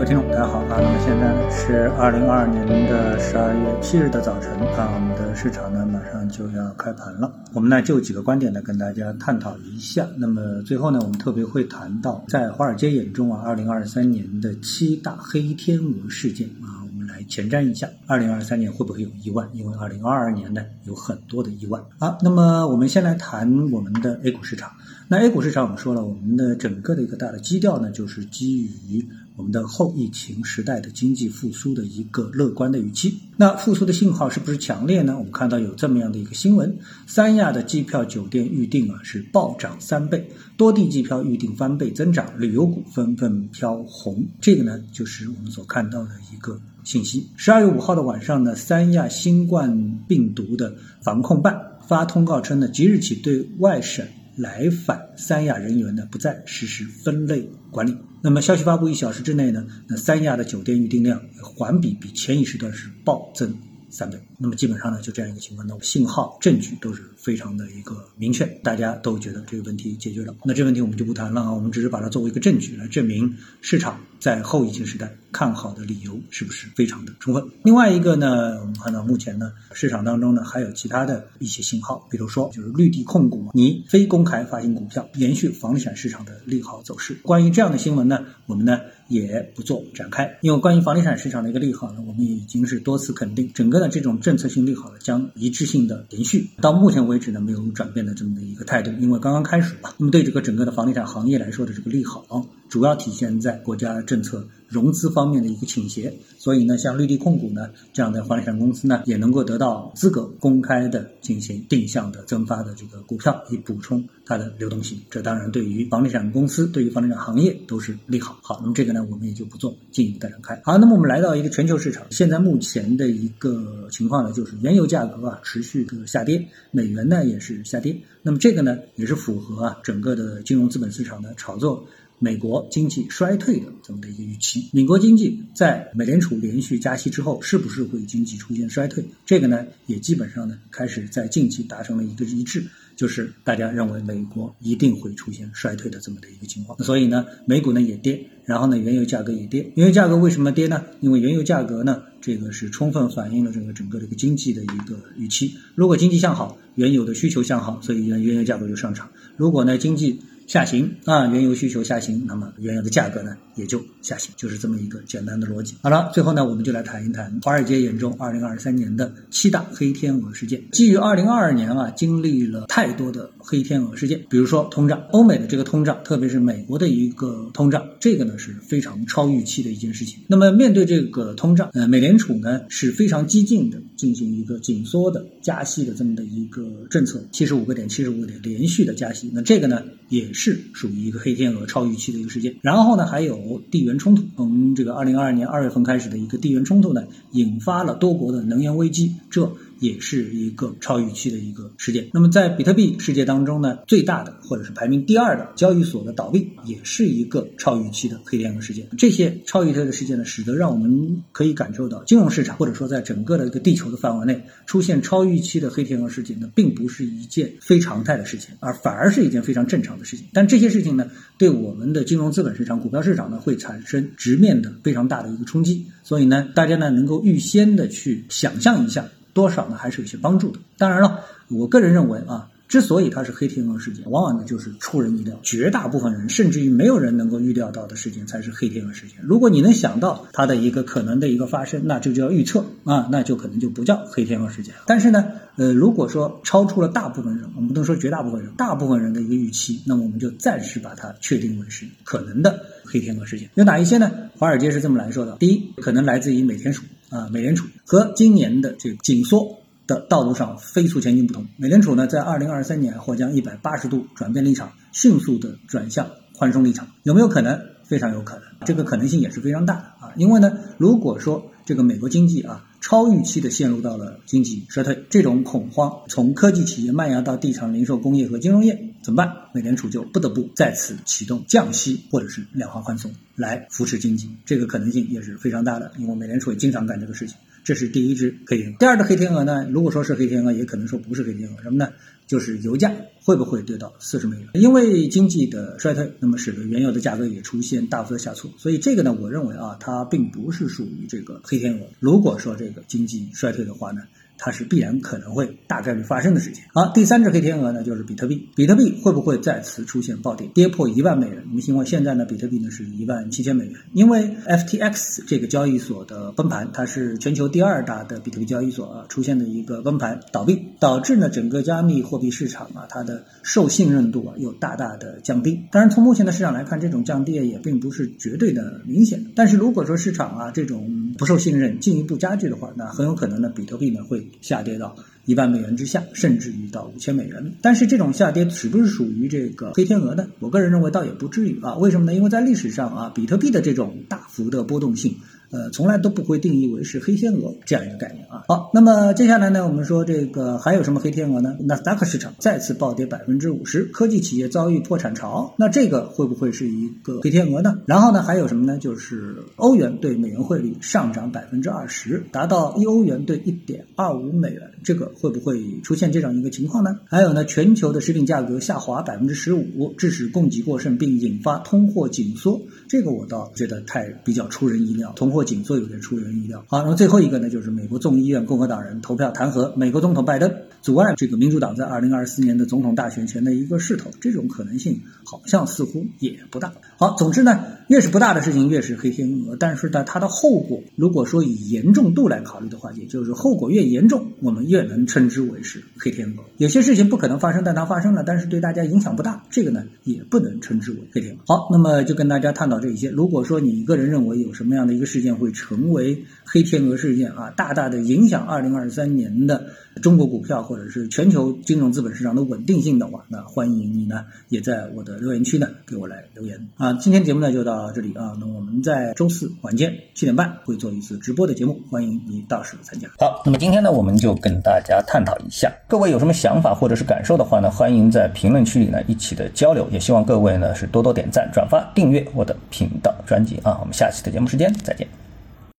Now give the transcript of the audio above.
各位听众，大家好啊！那么现在呢是二零二二年的十二月七日的早晨啊，我们的市场呢马上就要开盘了。我们呢就几个观点呢跟大家探讨一下。那么最后呢，我们特别会谈到在华尔街眼中啊，二零二三年的七大黑天鹅事件啊，我们来前瞻一下，二零二三年会不会有意外？因为二零二二年呢有很多的意外。啊，那么我们先来谈我们的 A 股市场。那 A 股市场我们说了，我们的整个的一个大的基调呢，就是基于。我们的后疫情时代的经济复苏的一个乐观的预期，那复苏的信号是不是强烈呢？我们看到有这么样的一个新闻：三亚的机票酒店预订啊是暴涨三倍，多地机票预订翻倍增长，旅游股纷纷飘红。这个呢就是我们所看到的一个信息。十二月五号的晚上呢，三亚新冠病毒的防控办发通告称呢，即日起对外省。来返三亚人员呢，不再实施分类管理。那么消息发布一小时之内呢，那三亚的酒店预订量环比比前一时段是暴增三倍。那么基本上呢，就这样一个情况，那信号证据都是非常的一个明确，大家都觉得这个问题解决了。那这问题我们就不谈了啊，我们只是把它作为一个证据来证明市场在后疫情时代看好的理由是不是非常的充分。另外一个呢，我们看到目前呢，市场当中呢还有其他的一些信号，比如说就是绿地控股拟非公开发行股票，延续房地产市场的利好走势。关于这样的新闻呢，我们呢也不做展开，因为关于房地产市场的一个利好呢，我们已经是多次肯定，整个的这种政策性利好呢将一致性的延续，到目前为止为止呢没有转变的这么的一个态度，因为刚刚开始嘛。那么对这个整个的房地产行业来说的这个利好，主要体现在国家政策融资方面的一个倾斜。所以呢，像绿地控股呢这样的房地产公司呢，也能够得到资格公开的进行定向的增发的这个股票，以补充它的流动性。这当然对于房地产公司、对于房地产行业都是利好。好，那么这个呢，我们也就不做进一步的展开。好，那么我们来到一个全球市场，现在目前的一个情况呢，就是原油价格啊持续的下跌，美元呢也是下跌。那么这个呢，也是符合啊整个的金融资本市场的炒作。美国经济衰退的这么的一个预期，美国经济在美联储连续加息之后，是不是会经济出现衰退？这个呢，也基本上呢开始在近期达成了一个一致，就是大家认为美国一定会出现衰退的这么的一个情况。所以呢，美股呢也跌，然后呢，原油价格也跌。原油价格为什么跌呢？因为原油价格呢，这个是充分反映了这个整个这个经济的一个预期。如果经济向好，原油的需求向好，所以原原油价格就上涨。如果呢经济下行啊，原油需求下行，那么原油的价格呢也就下行，就是这么一个简单的逻辑。好了，最后呢，我们就来谈一谈华尔街眼中二零二三年的七大黑天鹅事件。基于二零二二年啊，经历了太多的黑天鹅事件，比如说通胀，欧美的这个通胀，特别是美国的一个通胀，这个呢是非常超预期的一件事情。那么面对这个通胀，呃，美联储呢是非常激进的进行一个紧缩的加息的这么的一个政策，七十五个点，七十五个点连续的加息，那这个呢也是。属于一个黑天鹅超预期的一个事件，然后呢，还有地缘冲突，从这个二零二二年二月份开始的一个地缘冲突呢，引发了多国的能源危机，这。也是一个超预期的一个事件。那么在比特币世界当中呢，最大的或者是排名第二的交易所的倒闭，也是一个超预期的黑天鹅事件。这些超预期的事件呢，使得让我们可以感受到，金融市场或者说在整个的一个地球的范围内出现超预期的黑天鹅事件呢，并不是一件非常态的事情，而反而是一件非常正常的事情。但这些事情呢，对我们的金融资本市场、股票市场呢，会产生直面的非常大的一个冲击。所以呢，大家呢能够预先的去想象一下。多少呢？还是有些帮助的。当然了，我个人认为啊，之所以它是黑天鹅事件，往往呢就是出人意料。绝大部分人，甚至于没有人能够预料到的事件，才是黑天鹅事件。如果你能想到它的一个可能的一个发生，那就叫预测啊，那就可能就不叫黑天鹅事件。但是呢，呃，如果说超出了大部分人，我们不能说绝大部分人，大部分人的一个预期，那么我们就暂时把它确定为是可能的黑天鹅事件。有哪一些呢？华尔街是这么来说的：第一，可能来自于美联储。啊，美联储和今年的这个紧缩的道路上飞速前进不同，美联储呢在二零二三年或将一百八十度转变立场，迅速的转向宽松立场，有没有可能？非常有可能，这个可能性也是非常大的啊。因为呢，如果说这个美国经济啊超预期的陷入到了经济衰退，这种恐慌从科技企业蔓延到地产、零售、工业和金融业，怎么办？美联储就不得不再次启动降息或者是量化宽松来扶持经济，这个可能性也是非常大的。因为美联储也经常干这个事情。这是第一只黑天鹅。第二只黑天鹅呢，如果说是黑天鹅，也可能说不是黑天鹅，什么呢？就是油价会不会跌到四十美元？因为经济的衰退，那么使得原油的价格也出现大幅的下挫，所以这个呢，我认为啊，它并不是属于这个黑天鹅。如果说这个经济衰退的话呢？它是必然可能会大概率发生的事情。好，第三只黑天鹅呢，就是比特币。比特币会不会再次出现暴跌，跌破一万美元？我们因为现在呢，比特币呢是一万七千美元。因为 FTX 这个交易所的崩盘，它是全球第二大的比特币交易所啊，出现的一个崩盘倒闭，导致呢整个加密货币市场啊，它的受信任度啊又大大的降低。当然，从目前的市场来看，这种降低也并不是绝对的明显。但是如果说市场啊这种不受信任进一步加剧的话，那很有可能呢，比特币呢会。下跌到一万美元之下，甚至于到五千美元。但是这种下跌是不是属于这个黑天鹅呢？我个人认为倒也不至于啊。为什么呢？因为在历史上啊，比特币的这种大幅的波动性。呃，从来都不会定义为是黑天鹅这样一个概念啊。好，那么接下来呢，我们说这个还有什么黑天鹅呢？纳斯达克市场再次暴跌百分之五十，科技企业遭遇破产潮，那这个会不会是一个黑天鹅呢？然后呢，还有什么呢？就是欧元对美元汇率上涨百分之二十，达到一欧元兑一点二五美元，这个会不会出现这样一个情况呢？还有呢，全球的食品价格下滑百分之十五，致使供给过剩，并引发通货紧缩，这个我倒觉得太比较出人意料，通货。紧缩有点出人意料。好，那么最后一个呢，就是美国众议院共和党人投票弹劾美国总统拜登，阻碍这个民主党在二零二四年的总统大选前的一个势头，这种可能性好像似乎也不大。好，总之呢，越是不大的事情越是黑天鹅，但是呢，它的后果，如果说以严重度来考虑的话，也就是后果越严重，我们越能称之为是黑天鹅。有些事情不可能发生，但它发生了，但是对大家影响不大，这个呢，也不能称之为黑天鹅。好，那么就跟大家探讨这一些。如果说你个人认为有什么样的一个事件件，会成为黑天鹅事件啊，大大的影响二零二三年的中国股票或者是全球金融资本市场的稳定性的话，那欢迎你呢也在我的留言区呢给我来留言啊。今天节目呢就到这里啊，那我们在周四晚间七点半会做一次直播的节目，欢迎你到时参加。好，那么今天呢我们就跟大家探讨一下，各位有什么想法或者是感受的话呢，欢迎在评论区里呢一起的交流，也希望各位呢是多多点赞、转发、订阅我的频道专辑啊。我们下期的节目时间再见。